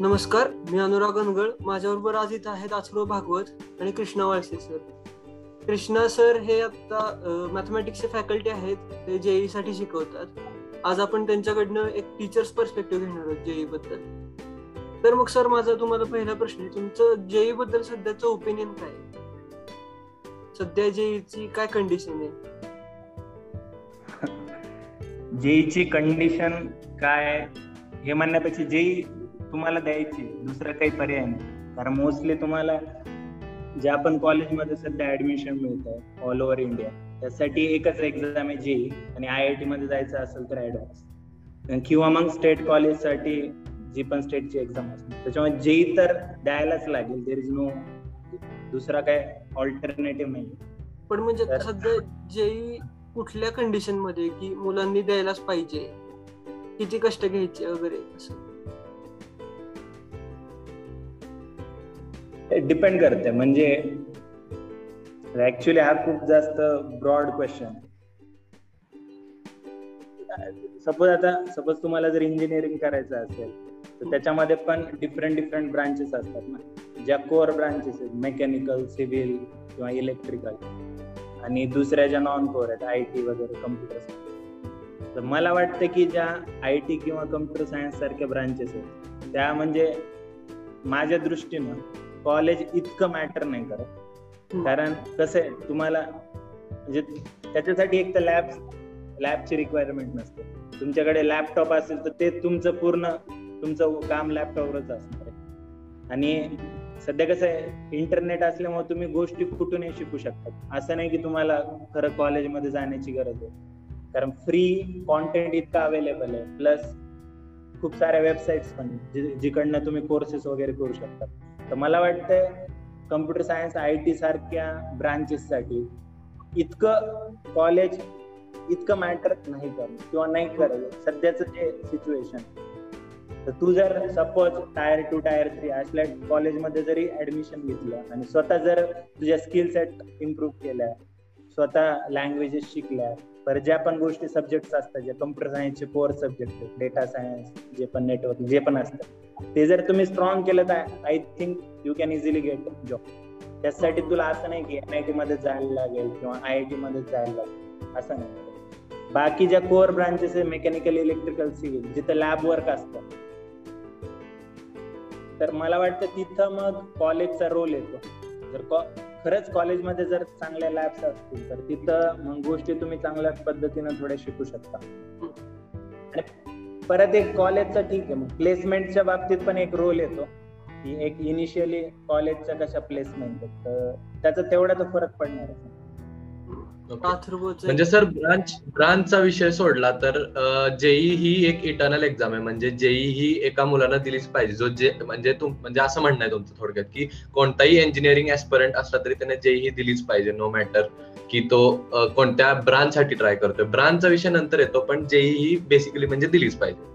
नमस्कार मी अनुराग अनगळ. माझ्याबरोबर आज इथं आहेत आचरो भागवत आणि कृष्णा वाळसे सर. कृष्णा सर हे आता मॅथमॅटिक्सचे फॅकल्टी आहेत. ते जेई साठी शिकवतात. आज आपण त्यांच्याकडनं एक टीचर्स पर्स्पेक्टिव्ह घेणार आहोत जेई बद्दल. तर मग सर माझा तुम्हाला पहिला प्रश्न आहे. तुमचं जेई बद्दल सध्याचं ओपिनियन काय सध्या जेईची काय कंडिशन आहे? जेईची कंडिशन काय हे म्हणण्यापेक्षा जेई तुम्हाला द्यायची दुसरं काही पर्याय नाही. कारण मोस्टली तुम्हाला ज्या पण कॉलेजमध्ये सध्या ऍडमिशन मिळत आहे ऑल ओव्हर इंडिया त्यासाठी एकच एक्झाम आहे जेई आणि आय आय टी मध्ये जायचं असेल तर ऍडव्हान्स किंवा मग स्टेट कॉलेजसाठी जी पण स्टेटची एक्झाम असते. त्याच्यामुळे जेई तर द्यायलाच लागेल देर इज नो दुसरा काय ऑल्टरनेटिव्ह नाही. पण म्हणजे सध्या जेई कुठल्या कंडिशनमध्ये की मुलांनी द्यायलाच पाहिजे? किती कष्ट घ्यायचे वगैरे असं? डिपेंड करते. म्हणजे ऍक्च्युली हा खूप जास्त ब्रॉड क्वेश्चन सपोज आता सपोज तुम्हाला जर इंजिनिअरिंग करायचं असेल तर त्याच्यामध्ये पण डिफरंट डिफरंट ब्रांचेस असतात ना. ज्या कोअर ब्रांचेस आहेत मेकॅनिकल सिव्हिल किंवा इलेक्ट्रिकल आणि दुसऱ्या ज्या नॉन कोअर आहेत आय टी वगैरे कम्प्युटर तर मला वाटतं की ज्या आय टी किंवा कम्प्युटर सायन्स सारख्या ब्रांचेस आहेत त्या म्हणजे माझ्या दृष्टीनं कॉलेज इतकं मॅटर नाही करत. कारण कसं आहे तुम्हाला म्हणजे त्याच्यासाठी एक तर लॅब लॅबची रिक्वायरमेंट नसते. तुमच्याकडे लॅपटॉप असेल तर ते तुमचं पूर्ण तुमचं काम लॅपटॉपवरच असणार आहे. आणि सध्या कसं आहे इंटरनेट असल्यामुळे तुम्ही गोष्टी कुठूनही शिकू शकतात असं नाही की तुम्हाला खरं कॉलेजमध्ये जाण्याची गरज आहे. कारण फ्री कॉन्टेंट इतकं अवेलेबल आहे. प्लस खूप साऱ्या वेबसाईट्स पण जिकडनं तुम्ही कोर्सेस वगैरे करू शकता. तर मला वाटतंय कम्प्युटर सायन्स आय टी सारख्या ब्रांचेससाठी इतकं कॉलेज इतकं मॅटर नाही करणं किंवा नाही करत. सध्याचं जे सिच्युएशन तर तू जर suppose tier two tier three असल्या कॉलेजमध्ये जरी ऍडमिशन घेतलं आणि स्वतः जर तुझ्या स्किल सेट इम्प्रूव्ह केल्या स्वतः लँग्वेजेस शिकल्या पर ज्या पण गोष्टी सब्जेक्ट असतात जे कम्प्युटर सायन्सचे कोर सब्जेक्ट डेटा सायन्स जे पण नेटवर्क जे पण असतात ते जर तुम्ही स्ट्रॉंग केलं तर I think you can easily get job त्यासाठी तुला असं नाही की एन आय टी मध्ये जायला लागेल किंवा आय आय टी मध्ये जायला लागेल. असं नाही. बाकी ज्या कोअर ब्रांचेस आहे मेकॅनिकल इलेक्ट्रिकल सिव्हिल जिथं लॅब वर्क असतं. तर मला वाटतं तिथं मग कॉलेजचा रोल येतो. जर खरंच कॉलेजमध्ये जर चांगल्या लॅब्स असतील तर तिथं मग गोष्टी तुम्ही चांगल्या पद्धतीनं थोड्या शिकू शकता. आणि परत एक कॉलेजचा ठीक आहे मग प्लेसमेंटच्या बाबतीत पण एक रोल येतो. की एक इनिशियली कॉलेजच्या कशा प्लेसमेंट तर त्याचा तेवढा तर फरक पडणार आहे. म्हणजे सर ब्रांच ब्रांचचा विषय सोडला तर जेई ही एक इंटरनल एक्झाम आहे. म्हणजे जेई ही एका मुलाला दिलीच पाहिजे. जो जे म्हणजे तुम म्हणजे असं म्हणणं आहे तुमचं थोडक्यात की कोणताही इंजिनिअरिंग ऍस्परंट असला तरी त्याने जेई ही दिलीच पाहिजे नो मॅटर की तो कोणत्या ब्रांच साठी ट्राय करतोय. ब्रांचचा विषय नंतर येतो पण जेई ही बेसिकली म्हणजे दिलीच पाहिजे.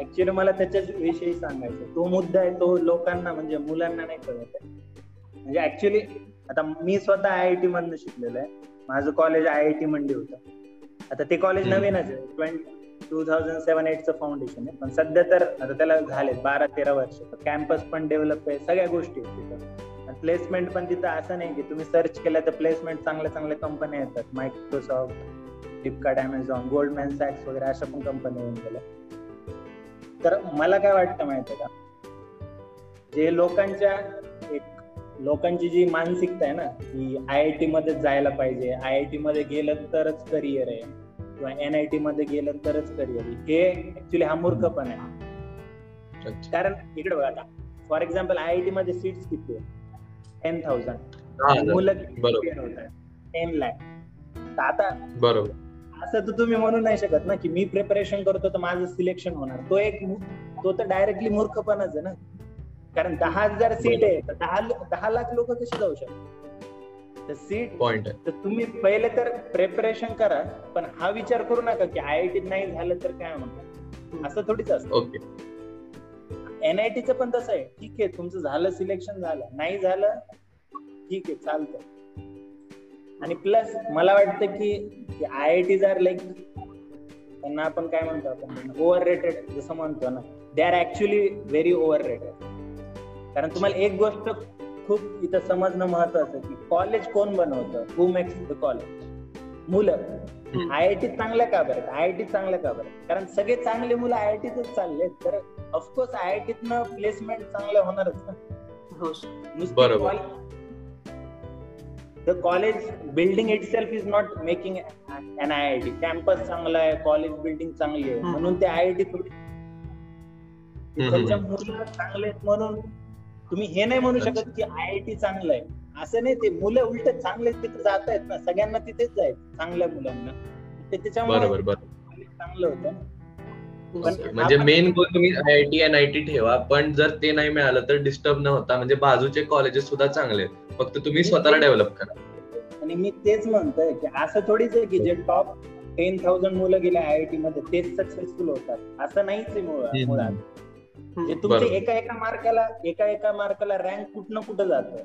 ऍक्च्युली मला त्याच्याच विषयी सांगायचं तो मुद्दा आहे तो लोकांना म्हणजे मुलांना नाही कळत आहे. म्हणजे ऍक्च्युली आता मी स्वतः आय आय टी मधनं शिकलेलो आहे. माझं college I I T Mandi होतं. आता ते कॉलेज नवीनच आहे. ट्वेंटी टू थाउजंड सेव्हन एटचं फाउंडेशन आहे. पण सध्या तर आता त्याला झाले बारा तेरा वर्ष. कॅम्पस पण डेव्हलप आहे. सगळ्या गोष्टी आहेत तिथं. प्लेसमेंट पण तिथं असं नाही की तुम्ही सर्च केलं तर प्लेसमेंट चांगल्या चांगल्या कंपन्या येतात. मायक्रोसॉफ्ट फ्लिपकार्ट अमेझॉन गोल्डमॅन सॅक्स वगैरे अशा पण कंपन्या येऊन गेल्या. तर मला काय वाटतं माहितीये का? जे लोकांच्या लोकांची जी मानसिकता आहे ना की आय आय टी मध्ये जायला पाहिजे. आय आय टी मध्ये गेलं तरच करिअर आहे. किंवा एन आय टी मध्ये गेलं तरच करिअर आहे. हे ऍक्च्युली हा मूर्खपण आहे. कारण इकडे बघा आता. For example I I T मध्ये सीट्स किती आहे टेन थाउजंड मुलं टेन लॅक आता बरोबर. असं तर तुम्ही म्हणू नाही शकत ना की मी प्रिपरेशन करतो तर माझं सिलेक्शन होणार. तो एक तो तर डायरेक्टली मूर्खपणाच आहे ना. कारण दहा हजार सीट आहे तर दहा दहा लाख लोक कशी जाऊ शकतात? तर सीट पॉइंट तर तुम्ही पहिले तर प्रिपरेशन करा पण हा विचार करू नका की आय आय टी नाही झालं तर काय म्हणतात असं थोडीच असतं. ओके. एनआयटीचं पण तसं आहे. ठीक आहे तुमचं झालं सिलेक्शन झालं. नाही झालं ठीक आहे चालतं. आणि प्लस मला वाटतं की आय आय टी जर लाईक त्यांना आपण काय म्हणतो आपण? ओव्हर रेटेड जसं म्हणतो ना they are actually very over rated कारण तुम्हाला एक गोष्ट खूप इथं समजणं महत्वाचं की कॉलेज कोण बनवतं? हु मेक्स द कॉलेज मुलं. आयआयटी चांगल्या का बरं? आयआयटी चांगल्या का बरं? कारण सगळे चांगले मुलं आयआयटीतच चालले तर ऑफकोर्स आयआयटीतनं प्लेसमेंट चांगलं होणारच ना. बरोबर. The college building itself is not making an I I T. Campus चांगला आहे कॉलेज बिल्डिंग चांगली आहे. म्हणून ते आय आय टी चांगले आहेत म्हणून तुम्ही हे नाही म्हणू शकत की आय आय टी चांगलं आहे. असं नाही ते मुलं उलट चांगले तिथे जात आहेत ना. सगळ्यांना तिथेच जायचं चांगल्या मुलांना. ते त्याच्यामुळे बरोबर बरोबर. college चांगलं होतं. पण म्हणजे मेन गोल तुम्ही आयआयटी एनआयटी ठेवा पण जर ते नाही मिळालं तर डिस्टर्ब न होता म्हणजे बाजूचे कॉलेजेस सुद्धा चांगले आहेत. फक्त तुम्ही स्वतःला डेव्हलप करा. आणि मी तेच म्हणतोय की असं थोडीच आहे की जे टॉप टेन थाउजंड मुलं गेले आयआयटी मध्ये तेच सक्सेसफुल होतात. असं नाहीच आहे मुळात. तुमचे एका एका मार्काला एका एका मार्काला रँक कुठं कुठं जातं?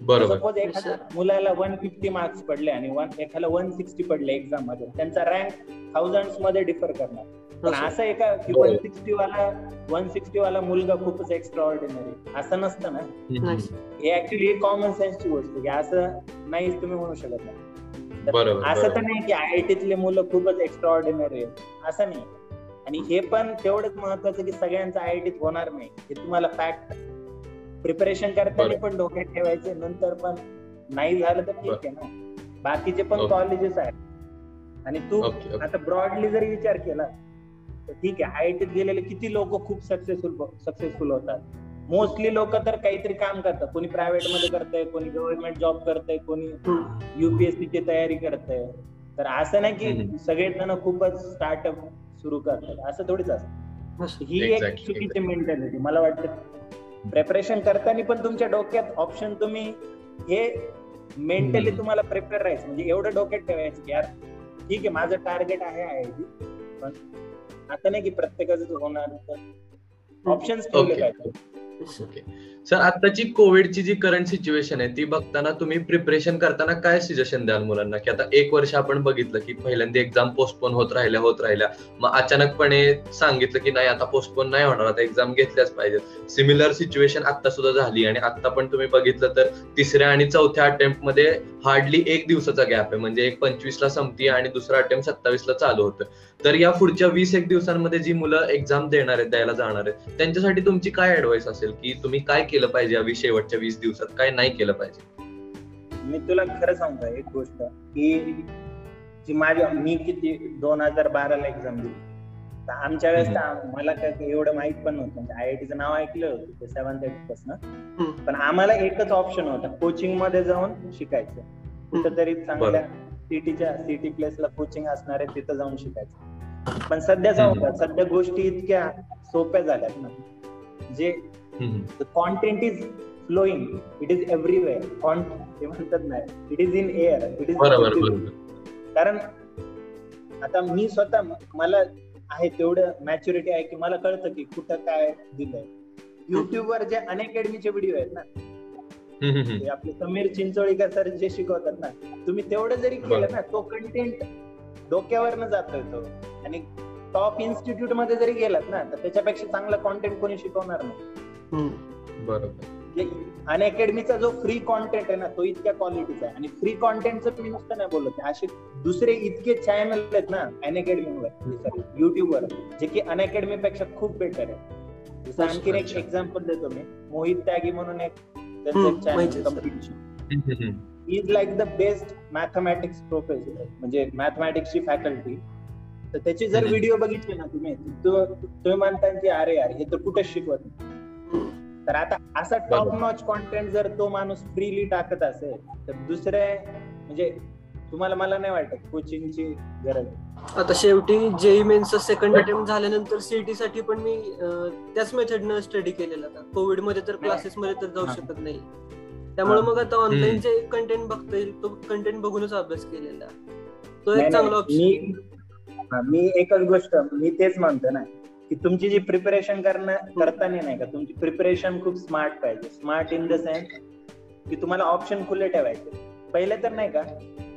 बरोबर. सपोज एखाद्या मुलाला वन फिफ्टी मार्क्स पडले आणि वन एखादा वन सिक्स्टी पडले एक्झाममध्ये त्यांचा रँक थाउजंडमध्ये डिफर करणार. पण असं. आहे का की. वन सिक्स्टी वाला वन सिक्स्टी वाला मुलगा खूपच एक्स्ट्रा ऑर्डिनरी असं नसतं ना. हे ऍक्च्युली कॉमन सेन्सची गोष्ट आहे की असं नाहीच तुम्ही म्हणू शकत नाही. असं तर. नाही की आयआयटीतले मुलं खूपच एक्स्ट्रा ऑर्डिनरी आहेत. असं नाही. आणि हे पण तेवढंच महत्वाचं की सगळ्यांचं आयआयटीत होणार नाही. हे तुम्हाला फॅक्ट प्रिपरेशन करताना. पण डोक्यात ठेवायचे नंतर पण नाही झालं तर ठीक आहे ना. बाकीचे पण. कॉलेजेस आहेत. आणि तू आता ब्रॉडली जरी विचार केला तर ठीक आहे. आयआयटीत गेलेले किती लोक खूप सक्सेसफुल सक्सेसफुल होतात. मोस्टली लोक तर काहीतरी काम करतात. कोणी प्रायव्हेटमध्ये करतंय कोणी गव्हर्नमेंट जॉब करतंय कोणी युपीएससी ची तयारी करतंय. तर असं नाही की हम्म. सगळेच जण खूपच स्टार्टअप सुरू करतात. असं थोडीच असतं. ही एक चुकीची मेंटॅलिटी मला वाटतं प्रिपरेशन करताना पण तुमच्या डोक्यात ऑप्शन तुम्ही हे मेंटली. तुम्हाला प्रिपेअर राहायचं. म्हणजे एवढं डोक्यात ठेवायचं की यार ठीक आहे माझं टार्गेट आहे आय पण आता नाही की प्रत्येकाचं होणार ऑप्शन्स ठेवले. पाहिजे ओके सर आताची कोविडची जी करंट सिच्युएशन आहे ती बघताना तुम्ही प्रिपरेशन करताना काय सजेशन द्याल मुलांना? की आता एक वर्ष आपण बघितलं की पहिल्यांदा एक्झाम पोस्टपोन होत राहिल्या होत राहिल्या. मग अचानकपणे सांगितलं की नाही आता पोस्टपोन नाही होणार. आता एक्झाम घेतल्याच पाहिजेत. सिमिलर सिच्युएशन आता सुद्धा झाली आणि आता पण तुम्ही बघितलं तर तिसऱ्या आणि चौथ्या अटेम्प्टमध्ये हार्डली एक दिवसाचा गॅप आहे. म्हणजे एक पंचवीसला संपती आणि दुसरा अटेम्प्ट सत्तावीसला चालू होतं. तर या पुढच्या वीस एक दिवसांमध्ये जी मुलं एक्झाम देणार आहेत द्यायला जाणार आहेत त्यांच्यासाठी तुमची काय ऍडवाईस असेल? की तुम्ही काय केलं पाहिजे या शेवटच्या वीस दिवसात? काय नाही केलं पाहिजे? मी तुला खरं सांगतो एक गोष्ट? की जी माझ्या मी किती दोन हजार बाराला एक्झाम दिली. तर आमच्या वेळेस मला काय एवढं माहीत पण नव्हतं. म्हणजे आयआयटीचं नाव ऐकलं होतं ते सेव्हन्थ एटपासून. पण आम्हाला एकच ऑप्शन होता कोचिंगमध्ये जाऊन शिकायचं. कुठं तरी चांगल्या सिटीच्या सिटी प्लेसला कोचिंग असणार आहे तिथं जाऊन शिकायचं. पण. होता सध्या गोष्टी इतक्या सोप्या झाल्यात ना. जे हम्म. Content is flowing it is everywhere ते म्हणतात नाही it is in air it is कारण आता मी स्वतः मला आहे तेवढं मॅच्युरिटी आहे की मला कळतं की कुठं काय दिलंय. युट्यूबवर जे अनअकॅडमीचे व्हिडिओ आहेत ना आपले समीर चिंचोळीकर सर जे शिकवतात ना तुम्ही तेवढं जरी केलं ना तो कंटेंट डोक्यावर जातोय तो आणि टॉप इन्स्टिट्यूटमध्ये जरी गेलात ना तर त्याच्यापेक्षा चांगला कॉन्टेंट कोणी शिकवणार नाही. बरोबर. आणि अकॅडमीचा जो फ्री कॉन्टेंट आहे ना तो इतक्या क्वालिटीचा आहे. आणि फ्री कॉन्टेंटचं मी नुसतं नाही बोलत. असे दुसरे इतके चॅनल आहेत ना अनअकॅडमीवर सॉरी युट्यूबवर जे की अनअकॅडमी पेक्षा खूप बेटर आहे. जसं आणखीन एक. एक्झाम्पल देतो मी. मोहित त्यागी म्हणून एक त्यांचं channel. Competition. Is like the best mathematics professor म्हणजे मॅथमॅटिक्सची फॅकल्टी तर त्याची जर. व्हिडिओ बघितले ना तुम्ही तुम्ही म्हणता की अरे यार हे तर कुठेच शिकवत नाही. तर आता असा टॉप. नॉच कॉन्टेंट जर तो माणूस फ्रीली टाकत असेल तर दुसरे म्हणजे तुम्हाला मला नाही वाटत कोचिंगची गरज. आता शेवटी जेई मेन्सचा सेकंड अटेम्प्ट झाल्यानंतर सीईटी साठी पण मी त्याच मेथडनं स्टडी केलेला आता कोविडमध्ये तर क्लासेस मध्ये तर जाऊ. शकत नाही त्यामुळे. मग आता ऑनलाईन जे कंटेंट बघता येईल तो कंटेंट बघूनच अभ्यास केलेला तो एक चांगला ऑप्शन मी मी एकच गोष्ट मी तेच म्हणतो ना की तुमची जी प्रिपरेशन करणं करताना नाही का तुमची प्रिपरेशन खूप स्मार्ट पाहिजे. स्मार्ट इन द सेन्स की तुम्हाला ऑप्शन खुले ठेवायचे. पहिले तर नाही का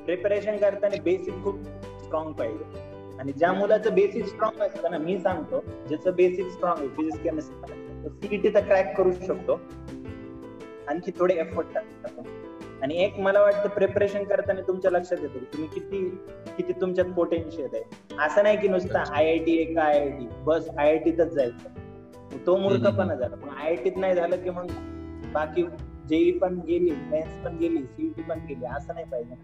प्रिपरेशन करताना बेसिक खूप स्ट्रॉंग पाहिजे. आणि ज्या मुलाचं बेसिक स्ट्रॉंग असतं ना मी सांगतो ज्याचं बेसिक स्ट्रॉंग आहे फिजिक्स केमिस्ट्री सीईटी तर क्रॅक करू शकतो. आणखी थोडे एफर्ट टाकतो आणि एक मला वाटतं प्रिपरेशन करताना तुमच्या लक्षात येतं तुम्ही किती किती तुमच्यात पोटेन्शियल आहे. असं नाही की नुसतं आय आय टी एक आय आय टी बस आय आय टीतच जायचं. तो मूर्खपणा झाला. पण आय आय टीत नाही झालं की मग बाकी जेई पण गेली मेन्स पण गेली सीईटी पण गेली असं नाही पाहिजे.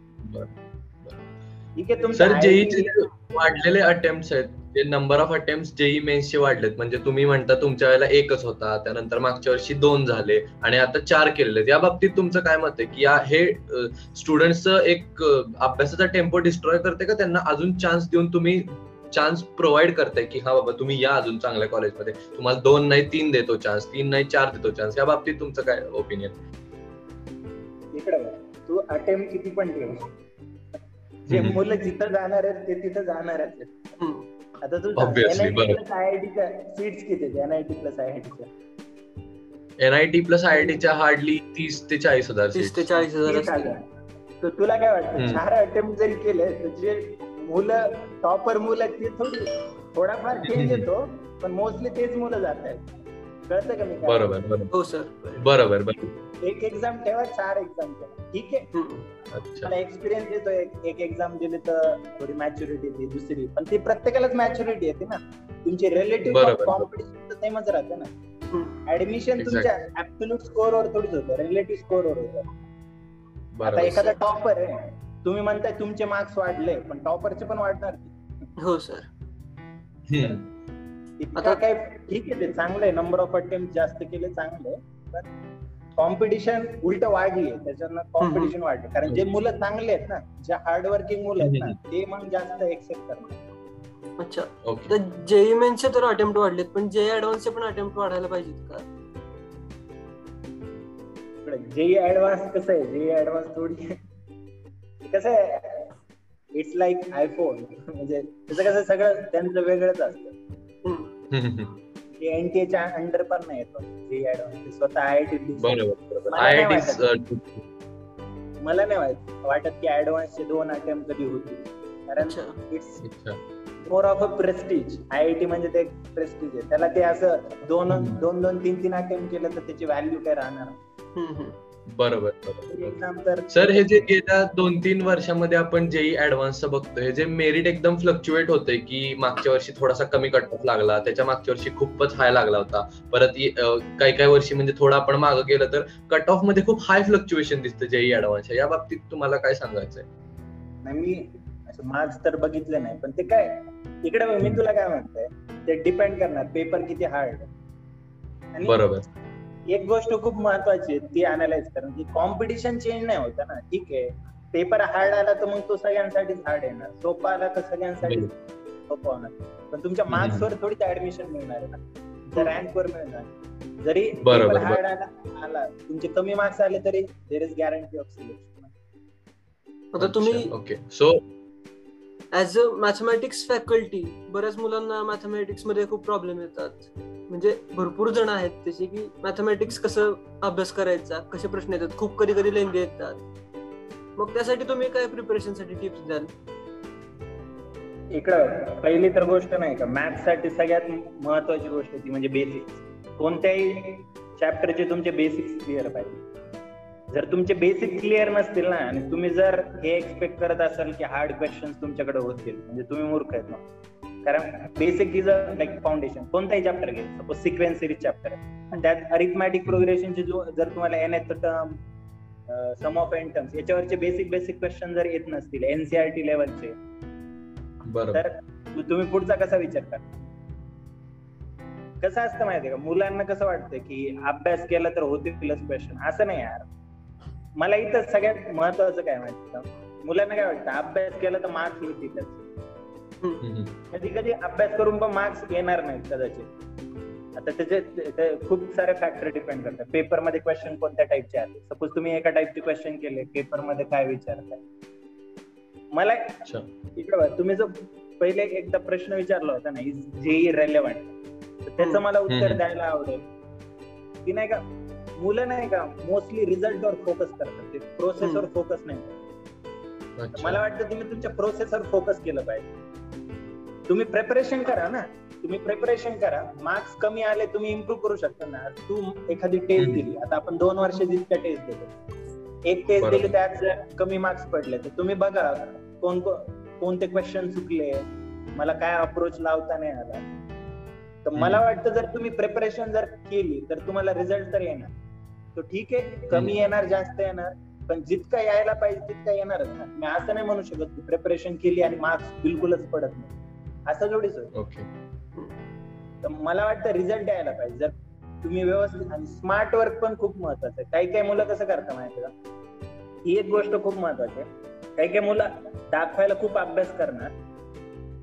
ठीक आहे सर जेईचे IIT वाढलेले अटेम्प्ट आहेत ते नंबर ऑफ अटेम्प्ट जेई मेन्सचे वाढलेत म्हणजे तुम्ही म्हणता तुमच्या वेळेला एकच होता त्यानंतर मागच्या वर्षी दोन झाले आणि आता चार केलेले या बाबतीत तुमचं काय मत आहे की या हे स्टुडंटचं एक अभ्यासाचा टेम्पो डिस्ट्रॉय करते का? त्यांना अजून चान्स देऊन तुम्ही चान्स प्रोव्हाइड करताय की हा बाबा तुम्ही या अजून चांगल्या कॉलेजमध्ये तुम्हाला दोन नाही तीन देतो चान्स तीन नाही चार देतो चान्स या बाबतीत तुमचं काय ओपिनियन इकडे तू अटेम्प्ट किती पण ठेव. जे. मुलं जिथं जाणार आहेत ते तिथं जाणार आहेत. आता तू Obviously, बरोबर. आयआयटीच्या सीट्स किती आहेत एनआयटी प्लस आयआयटीच्या एनआयटी प्लस आयआयटीच्या हार्डली तीस ते चाळीस हजार तीस ते. चाळीस हजार. तर तुला काय वाटतं. चार अटेम्प्ट जरी केले तर जे मुलं टॉपर मुलं आहेत ते थोडी थोडाफार चेंज. येतो पण मोस्टली तेच मुलं जात आहेत कळतं का मी बरोबर बरोबर. हो सर. बरोबर बरोबर. एक एक्झाम ठेवा चार एक्झाम ठेवा. ठीक आहे? मला एक्सपिरियन्स येतो एक एक एक्झाम दिली तर थोडी मॅच्युरिटी येते दुसरी. पण ती प्रत्येकालाच मॅच्युरिटी येते ना. तुमची रिलेटिव्ह. कॉम्पिटिशन तर सेमच राहते ना. ऍडमिशन. तुमच्या ऍब्सोल्युट स्कोअरवर थोडीच होतं रिलेटिव्ह स्कोअरवर होतं. आता एखादा टॉपर आहे तुम्ही म्हणताय तुमचे मार्क्स वाढले पण टॉपरचे पण वाढणार. हो सर. इतका आता- काय ठीक आहे ते चांगलं आहे. नंबर ऑफ अटेम्प्ट जास्त केले चांगले पण कॉम्पिटिशन उलट वाढली आहे. त्याच्यानं कॉम्पिटिशन वाढले. कारण जे मुलं चांगले आहेत ना जे हार्डवर्किंग मुलं आहेत ना ते मग जास्त एक्सेप्ट करणार अच्छा. ओके तर जेई मेन्सचे तर अटेम्प्ट वाढलेत पण जे ऍडव्हान्सचे पण अटेम्प्ट वाढायला पाहिजेत का? जेई ऍडव्हान्स कसं आहे? जेई ऍडव्हान्स थोडी कसं आहे? इट्स लाईक आयफोन म्हणजे त्याचं कसं सगळं त्यांचं वेगळंच असतं. एनटीएच्या अंडर पण नाही येतो जेई ऍडव्हान्स स्वतः आय आय टी बरोबर मला नाही आयआयटी मला नाही वाटत. की ऍडव्हान्सचे दोन अटेम्प्ट कधी होतील. कारण अच्छा. It's more of a prestige IIT म्हणजे ते प्रेस्टिज आहे. त्याला ते असं दोन. दोन दोन तीन तीन अटेम्प्ट केलं तर त्याची व्हॅल्यू काय राहणार. बरोबर सर हे जे गेल्या दोन तीन वर्षामध्ये आपण जेई ऍडव्हान्स बघतोय हे जे मेरिट एकदम फ्लक्च्युएट होते की मागच्या वर्षी थोडासा कमी कट ऑफ लागला त्याच्या मागच्या वर्षी खूपच हाय लागला होता. परत काही काही वर्षी म्हणजे थोडं आपण मागं गेलं तर कट ऑफमध्ये खूप हाय फ्लक्च्युएशन दिसतं जेई ऍडव्हान्स या बाबतीत तुम्हाला काय सांगायचंय? नाही मी मार्क्स तर बघितले नाही पण ते काय इकडे मी तुला काय म्हणतोय ते डिपेंड करणार पेपर किती हार्ड बरोबर. एक गोष्ट खूप महत्वाची आहे ती अनालाइज करणं. की कॉम्पिटिशन चेंज नाही होत ना. ठीक आहे. पेपर हार्ड आला तर मग तो सगळ्यांसाठीच हार्ड येणार सोपा आला तर सगळ्यांसाठी सोपा होणार. पण तुमच्या. मार्क्स वर थोडीच ऍडमिशन मिळणार आहे ना. तुमच्या रँक वर मिळणार जरी पेपर हार्ड आला आला. तुमचे कमी मार्क्स आले तरी there is guarantee of selection आता तुम्ही okay so as a mathematics faculty बऱ्याच मुलांना मॅथमॅटिक्समध्ये खूप प्रॉब्लेम येतात. म्हणजे भरपूर जण आहेत तसे की मॅथमॅटिक्स कसं अभ्यास करायचा कसे प्रश्न येतात खूप कधी कधी लेंदी येतात. मग त्यासाठी तुम्ही काय प्रिपरेशनसाठी टिप्स द्याल? इकडं पहिली तर गोष्ट नाही का मॅथ्ससाठी सगळ्यात महत्वाची गोष्ट ती म्हणजे बेसिक्स कोणत्याही चॅप्टरचे तुमचे बेसिक्स क्लिअर पाहिजे. जर तुमचे बेसिक क्लिअर नसतील ना आणि तुम्ही जर हे एक्सपेक्ट करत असाल की हार्ड क्वेश्चन तुमच्याकडे होतील म्हणजे तुम्ही मूर्ख आहेत ना कारण basic is a like foundation कोणताही चॅप्टर घे. सपोज सिक्वेन्स सिरीज चॅप्टर आहे. आणि त्यात अरिथमॅटिक प्रोग्रेशनचे जो जर तुम्हाला nth term sum of N terms याच्यावरचे basic basic question जर येत नसतील एनसीआरटी लेवलचे बरोबर. तर तुम्ही पुढचा कसा विचार करता कसं असतं माहितीये का? मुलांना कसं वाटतं की अभ्यास केला तर होतीलच क्वेश्चन असं नाही यार. मला इथं सगळ्यात महत्वाचं काय माहिती मुलांना काय वाटतं? अभ्यास केला तर मार्क्स हम्म. कधी कधी अभ्यास करून पण मार्क्स येणार नाहीत कदाचित. आता त्याचे खूप सारे फॅक्टर डिपेंड करतात. पेपरमध्ये क्वेश्चन कोणत्या टाईपचे आले? सपोज तुम्ही एका टाईपचे क्वेश्चन केले पेपरमध्ये काय विचारताय मला तुम्ही जो पहिले एकदा प्रश्न विचारला होता ना इज जेई रेलेव्हंट तर त्याचं. मला उत्तर. द्यायला आवडेल. की नाही का मुलं नाही का मोस्टली रिझल्टवर फोकस करतात. ते प्रोसेसवर फोकस नाही मला वाटतं तुम्ही तुमच्या प्रोसेसवर फोकस केलं पाहिजे. तुम्ही प्रिपरेशन करा ना. तुम्ही प्रिपरेशन करा. मार्क्स कमी आले तुम्ही इम्प्रूव्ह करू शकता ना. तू एखादी टेस्ट. दिली. आता आपण दोन वर्ष जितक्या टेस्ट दिले एक टेस्ट. दिली त्यात जर कमी मार्क्स पडले तर तुम्ही बघा कोण कोणते क्वेश्चन चुकले. मला काय अप्रोच लावता नाही आला. तर मला वाटतं जर तुम्ही प्रिपरेशन जर केली तर तुम्हाला रिझल्ट तर येणार. तो ठीक आहे कमी येणार जास्त येणार. पण जितका यायला पाहिजे तितका येणारच ना. मी असं नाही म्हणू शकत की प्रिपरेशन केली आणि मार्क्स बिलकुलच पडत नाही. असं थोडीच होईल. ओके. तर मला वाटतं रिझल्ट यायला पाहिजे. जर तुम्ही व्यवस्थित आणि स्मार्ट वर्क पण खूप महत्वाचं आहे. काही काही मुलं कसं करतात माहिती का? ही एक गोष्ट खूप महत्वाची आहे. काही काही मुलं दाखवायला खूप अभ्यास करणार.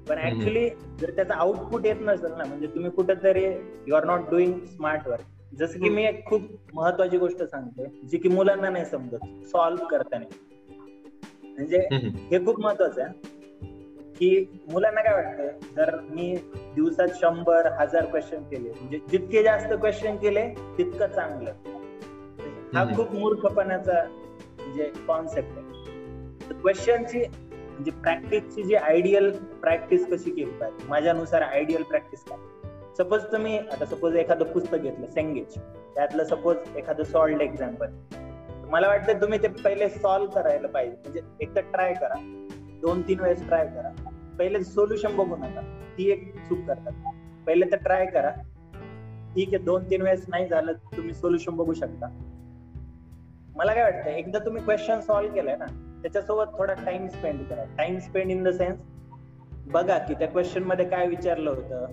पण. ऍक्च्युली जर त्याचा आउटपुट येत नसेल ना म्हणजे तुम्ही कुठेतरी you are not doing smart work जसं की मी एक खूप महत्वाची गोष्ट सांगतोय जी की मुलांना नाही समजत. सॉल्व्ह करताना. म्हणजे. हे खूप महत्वाचं आहे. की मुलांना काय वाटतं? जर मी दिवसात शंभर हजार क्वेश्चन केले म्हणजे जितके जास्त क्वेश्चन केले तितकं चांगलं. हा. खूप मूर्खपणाचा म्हणजे कॉन्सेप्ट आहे. क्वेश्चनची म्हणजे प्रॅक्टिसची जी आयडियल प्रॅक्टिस कशी केली पाहिजे? माझ्यानुसार आयडियल प्रॅक्टिस काय? सपोज तुम्ही आता सपोज एखादं पुस्तक घेतलं सेंगेज त्यातलं सपोज एखादं सॉल्ड एक्झाम्पल मला वाटतं तुम्ही ते पहिले सॉल्व्ह करायला पाहिजे. म्हणजे एकदा ट्राय करा. दोन तीन वेळेस ट्राय करा. पहिले सोल्युशन बघू नका ती एक चूक करतात. पहिले तर ट्राय करा. ठीक आहे दोन तीन वेळेस नाही झालं तुम्ही सोल्युशन बघू शकता. मला काय वाटतं एकदा तुम्ही क्वेश्चन सॉल्व्ह केलाय ना त्याच्यासोबत थोडा टाइम स्पेंड करा. Time spend in the sense बघा की त्या क्वेश्चनमध्ये काय विचारलं होतं.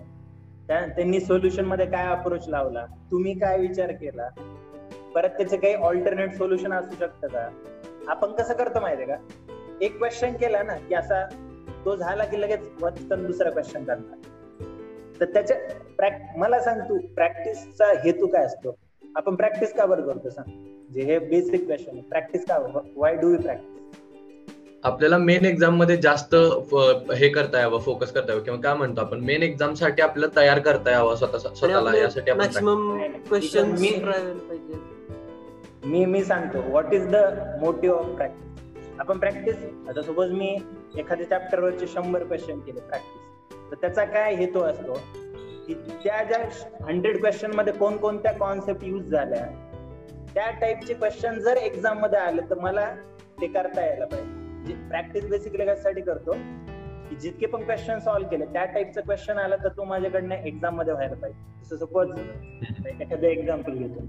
त्या- त्यांनी सोल्युशनमध्ये काय अप्रोच लावला. तुम्ही काय विचार केला. परत त्याचे काही ऑल्टरनेट सोल्युशन असू शकतं का? आपण कसं करतो माहितीये का? एक क्वेश्चन केला ना की असा तो झाला की लगेच वाचताना दुसरा क्वेश्चन करणार तर त्याच्या मला सांग तू प्रॅक्टिसचा हेतू काय असतो? आपण प्रॅक्टिस का बरं करतो सांग? जे हे बेसिक क्वेश्चन प्रॅक्टिस का? वाय डू यू प्रॅक्टिस आपल्याला मेन एक्झाममध्ये जास्त हे करता यावं फोकस करता यावं. किंवा काय म्हणतो आपण? मेन एक्झामसाठी आपल्याला तयार करता यावं स्वतः स्वतःला यासाठी. क्वेश्चन मी मी सांगतो. What is the motive of practice आपण प्रॅक्टिस आता सपोज मी एखाद्या चॅप्टर वरचे शंभर क्वेश्चन केले प्रॅक्टिस तर त्याचा काय हेतू असतो? की त्या ज्या हंड्रेड क्वेश्चनमध्ये कोणकोणत्या कॉन्सेप्ट युज झाल्या त्या टाईपचे क्वेश्चन जर एक्झाममध्ये आले तर मला ते करता यायला पाहिजे. प्रॅक्टिस बेसिकली कशासाठी करतो की जितके पण क्वेश्चन सॉल्व्ह केले त्या टाईपचं क्वेश्चन आलं तर तो माझ्याकडनं एक्झाममध्ये व्हायला पाहिजे. जसं सपोज एखादं एक्झाम्पल घेतो.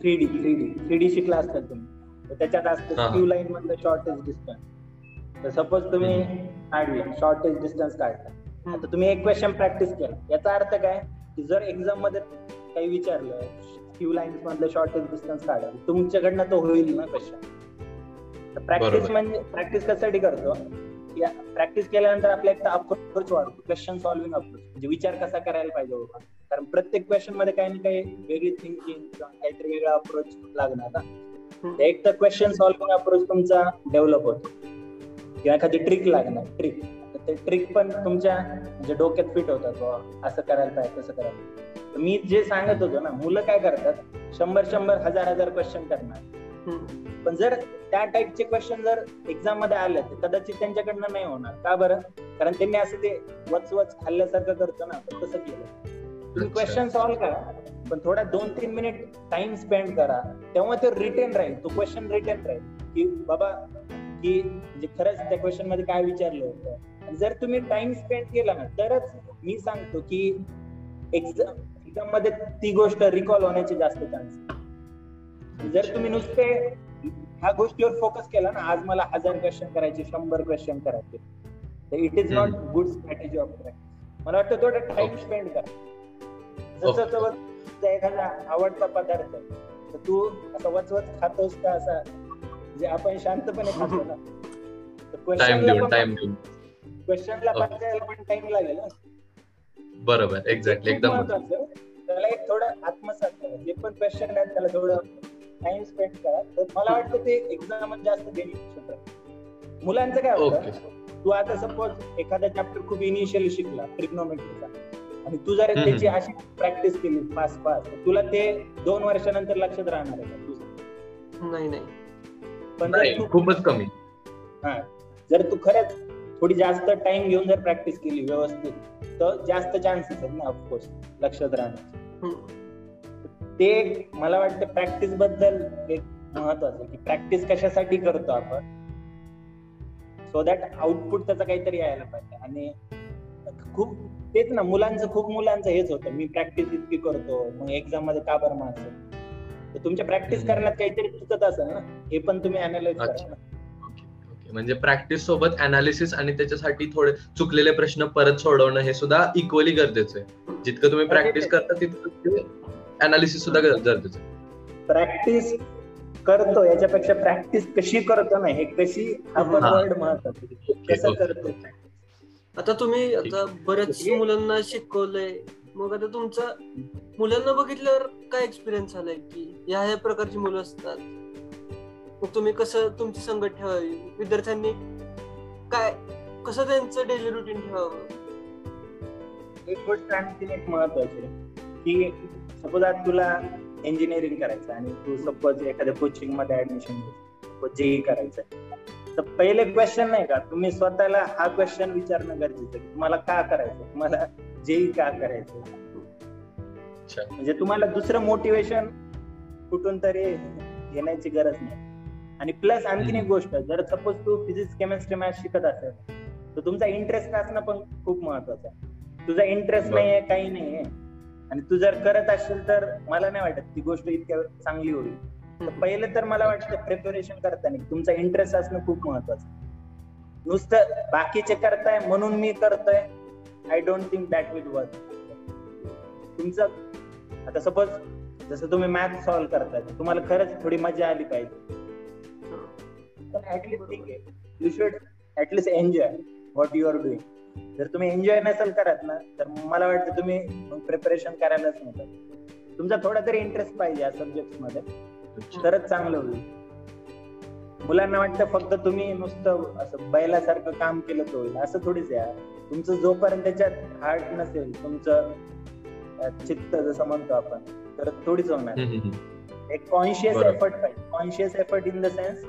Three D three D three D शिकला असतात तुम्ही. तर त्याच्यात असतं. क्यू लाईन मधलं शॉर्टेज डिस्टन्स तर सपोज तुम्ही काढली शॉर्टेज डिस्टन्स काढला आता तुम्ही एक क्वेश्चन प्रॅक्टिस केला. याचा अर्थ काय? की जर एक्झाममध्ये काही विचारलं क्यू लाईन्स मधलं शॉर्टेज डिस्टन्स काढा तुमच्याकडनं तो होईल ना क्वेश्चन प्रॅक्टिस. म्हणजे प्रॅक्टिस कशासाठी करतो? प्रॅक्टिस केल्यानंतर आपला एक अप्रोच वाढतो. क्वेश्चन सॉल्विंग अप्रोच म्हणजे विचार कसा करायला पाहिजे बाबा? कारण प्रत्येक क्वेश्चनमध्ये काही ना काही वेगळी थिंकिंग किंवा काहीतरी वेगळा अप्रोच लागणार ना. एक तर क्वेश्चन सॉल्विंग अप्रोच तुमचा डेव्हलप होतो. किंवा एखादी ट्रिक लागणार ट्रिक ते ट्रिक पण तुमच्या म्हणजे डोक्यात फिट होतात असं करायला पाहिजे तसं करायला मी जे सांगत होतो ना मुलं काय करतात शंभर शंभर हजार हजार क्वेश्चन करणार. पण जर त्या टाईपचे क्वेश्चन जर एक्झाममध्ये आले तर कदाचित त्यांच्याकडनं नाही होणार. का बरं? कारण त्यांनी असं ते वच वच खाल्ल्यासारखं करतो ना तसं केलं. तुम्ही. क्वेश्चन सॉल्व्ह करा. पण थोडा दोन तीन मिनिट टाइम स्पेंड करा. तेव्हा ते रिटेन राहील. तो क्वेश्चन रिटेन राहील. की बाबा की म्हणजे खरंच त्या क्वेश्चनमध्ये काय विचारलं होतं. जर तुम्ही टाइम स्पेंड केला ना तरच मी सांगतो की एक्झाम एक्झाममध्ये ती गोष्ट रिकॉल होण्याचे जास्त चान्स जर तुम्ही नुसते ह्या गोष्टीवर फोकस केला ना आज मला हजार क्वेश्चन करायचे शंभर क्वेश्चन करायचे. तर it is not good strategy of मला वाटतं थोडं टाइम. स्पेंड करा. जसं तुझा एखादा आवडता पदार्थ. आहे, तर तू असं वचवच खातोस का असा? म्हणजे आपण शांतपणे खातो ना. क्वेश्चनला देऊन पण टाइम लागेल ना बरोबर एक्झॅक्टली एकदम. त्याला एक थोडं आत्मसात करा. जे पण क्वेश्चन आहेत त्याला थोडं टाइम स्पेंड करा. तर मला वाटतं ते एक्झाम जास्त राहील मुलांचं काय होतं? तू आता सपोज एखादा चॅप्टर खूप इनिशियली शिकला ट्रिग्नोमेट्रीचा आणि तू जर. त्याची अशी प्रॅक्टिस केली फास्ट फास्ट तुला ते दोन वर्षानंतर लक्षात राहणार आहे तुझं नाही नाही. पण नाही जर तू खूपच कमी. हा. जर तू खरंच थोडी जास्त टाइम घेऊन जर प्रॅक्टिस केली व्यवस्थित तर जास्त चान्सेस आहेत ना ऑफकोर्स लक्षात राहण्याचे. ते मला वाटतं प्रॅक्टिसबद्दल एक महत्वाचं की प्रॅक्टिस कशासाठी करतो आपण? सो दॅट आउटपुट त्याचा काहीतरी यायला पाहिजे. आणि खूप तेच ना मुलांचं खूप मुलांचं हेच होतं मी प्रॅक्टिस इतकी करतो मग एक्झाममध्ये का बरं मार्क्स तर तुमच्या प्रॅक्टिस. करण्यात काहीतरी चुकत असेल ना हे पण तुम्ही अनालाइज. करा ना म्हणजे प्रॅक्टिस सोबत अनालिसिस आणि त्याच्यासाठी थोडे चुकलेले प्रश्न परत सोडवणं हे सुद्धा इक्वली गरजेचं आहे जितकं तुम्ही प्रॅक्टिस करता तितकं अनालिसिस सुद्धा गर- गरजेचं आहे प्रॅक्टिस करतो याच्यापेक्षा प्रॅक्टिस कशी करतो ना हे कशी आपण. वर्ड महत्वाचं कसं. करतो आता तुम्ही. आता बऱ्याच मुलांना शिकवलंय. मग आता तुमचा मुलांना बघितल्यावर काय एक्सपिरियन्स आलाय की ह्या ह्या प्रकारची मुलं असतात? मग तुम्ही कसं तुमची संगत ठेवावी? विद्यार्थ्यांनी काय कसं त्यांचं डेली रुटीन ठेवावं? एक गोष्ट आणखी एक महत्वाची आहे की सपोज आज तुला इंजिनिअरिंग करायचं आणि तू सपोज एखाद्या कोचिंगमध्ये ऍडमिशन सपोज जेई करायचं तर पहिले क्वेश्चन नाही का? तुम्ही स्वतःला हा क्वेश्चन विचारणं गरजेचं तुम्हाला का करायचं? तुम्हाला जेई का करायचं? अच्छा. म्हणजे तुम्हाला दुसरं मोटिवेशन कुठून तरी घेण्याची गरज नाही. आणि प्लस आणखीन एक. गोष्ट जर सपोज तू फिजिक्स केमिस्ट्री मॅथ शिकत असेल तर तुमचा इंटरेस्ट असणं पण खूप महत्वाचं आहे. तुझा इंटरेस्ट. नाहीये काही नाहीये. आणि तू जर करत असेल तर मला नाही वाटत ती गोष्ट इतक्या चांगली होईल. पहिलं तर मला वाटतं प्रिपरेशन करताना तुमचा इंटरेस्ट असणं खूप महत्वाचं. नुसतं बाकीचे करताय म्हणून मी करतोय I don't think that will work तुमचं आता सपोज जसं तुम्ही मॅथ सॉल्व्ह करताय तुम्हाला खरंच थोडी मजा आली पाहिजे. ठीक आहे. You should at least enjoy what you are doing जर तुम्ही एन्जॉय नसेल करत ना तर मला वाटतं तुम्ही प्रिपरेशन करायलाच नव्हतं तुमचा थोडा तरी इंटरेस्ट पाहिजे या सब्जेक्टमध्ये. तरच चांगलं होईल मुलांना वाटतं फक्त तुम्ही नुसतं असं बैलासारखं काम केलं तर होईल असं थोडीच आहे. तुमचं जोपर्यंत त्याच्यात हार्ट नसेल तुमचं चित्त जसं म्हणतो आपण तर थोडीच होणार. एक कॉन्शियस. एफर्ट पाहिजे conscious effort in the sense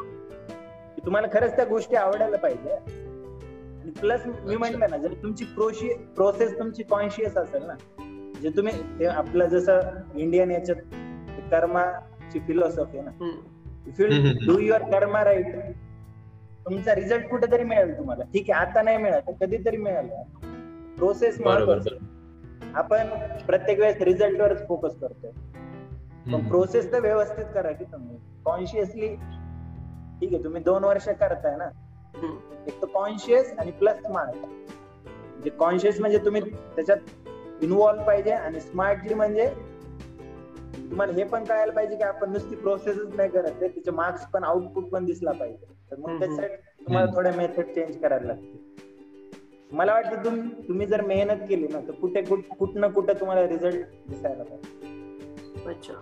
की तुम्हाला खरंच त्या गोष्टी आवडायला पाहिजे आणि प्लस मी. म्हटलं ना जर तुमची प्रोसेस तुमची कॉन्शियस असेल ना जे तुम्ही आपलं जसं इंडियन याच्यात कर्माची फिलॉसॉफी आहे ना. If you. Do your karma right तुमचा रिझल्ट कुठेतरी मिळेल तुम्हाला ठीक आहे आता नाही तर कधीतरी मिळेल प्रोसेस. आपण प्रत्येक वेळेस रिझल्ट वरच फोकस करतोय पण. प्रोसेस तर व्यवस्थित करा की तुम्ही कॉन्शियसली ठीक आहे तुम्ही दोन वर्ष करताय ना. एक तर कॉन्शियस आणि प्लस स्मार्ट म्हणजे कॉन्शियस म्हणजे तुम्ही त्याच्यात इन्व्हॉल्व पाहिजे आणि स्मार्टली म्हणजे तुम्हाला हे पण कळायला पाहिजे की आपण नुसती प्रोसेसच नाही करत आहे त्याचे मार्क्स पण आउटपुट पण दिसला पाहिजे तर मग. त्याच्यासाठी तुम्हाला. थोड्या मेथड चेंज करायला लागतील मला वाटतं तुम्ही तुम्ही जर मेहनत केली ना तर कुठे कुठ- कुठं ना कुठं तुम्हाला रिझल्ट दिसायला पाहिजे अच्छा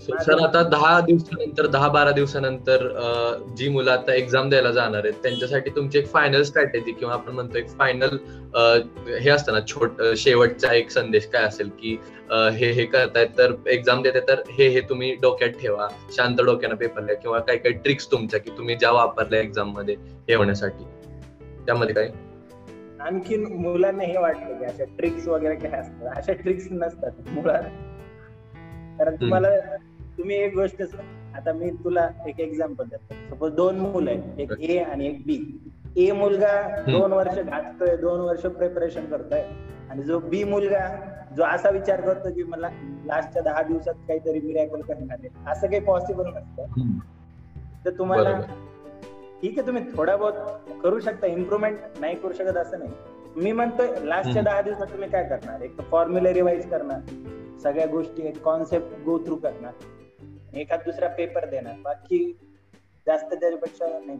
सर आता दहा दिवसानंतर दहा बारा दिवसानंतर जी मुलं आता एक्झाम द्यायला जाणार आहेत त्यांच्यासाठी तुमची एक फायनल स्ट्रॅटेजी किंवा आपण म्हणतो एक फायनल हे असतं ना छोट शेवटचा एक संदेश काय असेल की हे हे करतायत तर एक्झाम देते तर हे हे तुम्ही डोक्यात ठेवा शांत डोक्यानं पेपर द्या किंवा काही काही ट्रिक्स तुमच्या की तुम्ही ज्या वापरल्या एक्झाममध्ये हे होण्यासाठी. त्यामध्ये काय? आणखीन मुलांना हे वाटतं की अशा ट्रिक्स वगैरे काय असतात? अशा ट्रिक्स नसतात मुळात. कारण तुम्हाला तुम्ही एक गोष्ट आता मी तुला एक एक्झाम्पल देतो. सपोज दोन मुलं आहेत. एक ए आणि एक बी ए मुलगा दोन वर्ष घाततोय दोन वर्ष प्रिपरेशन करतोय. आणि जो बी मुलगा जो असा विचार करतो की मला लास्टच्या दहा दिवसात काहीतरी मिरॅकल करणार आहे. असं काही पॉसिबल नसतं. तर तुम्हाला. ठीक आहे तुम्ही थोडा बहुत करू शकता. इम्प्रुव्हमेंट नाही करू शकत असं नाही. मी म्हणतोय लास्टच्या. दहा दिवसात तुम्ही काय करणार? एक तर फॉर्म्युला रिवाइज करणार. सगळ्या गोष्टी एक कॉन्सेप्ट गो थ्रू करणार. एखाद दुसरा पेपर देणार. बाकी जास्त त्याच्यापेक्षा नाही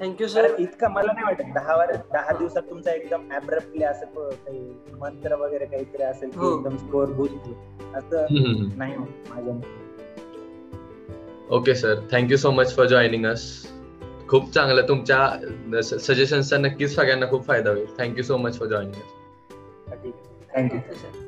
थँक्यू सर इतका मला नाही वाटत. दहा वर दहा दिवसात तुमचा एकदम ऍब्रप्टली असं क- काही मंत्र वगैरे काहीतरी असेल की हो. एकदम स्कोअर बूस्ट असं नाही माझ्या मते. Okay sir thank you so much for joining us खूप चांगलं तुमच्या सजेशन्सचा नक्कीच सगळ्यांना खूप फायदा होईल. Thank you so much for joining us ठीक आहे थँक्यू सर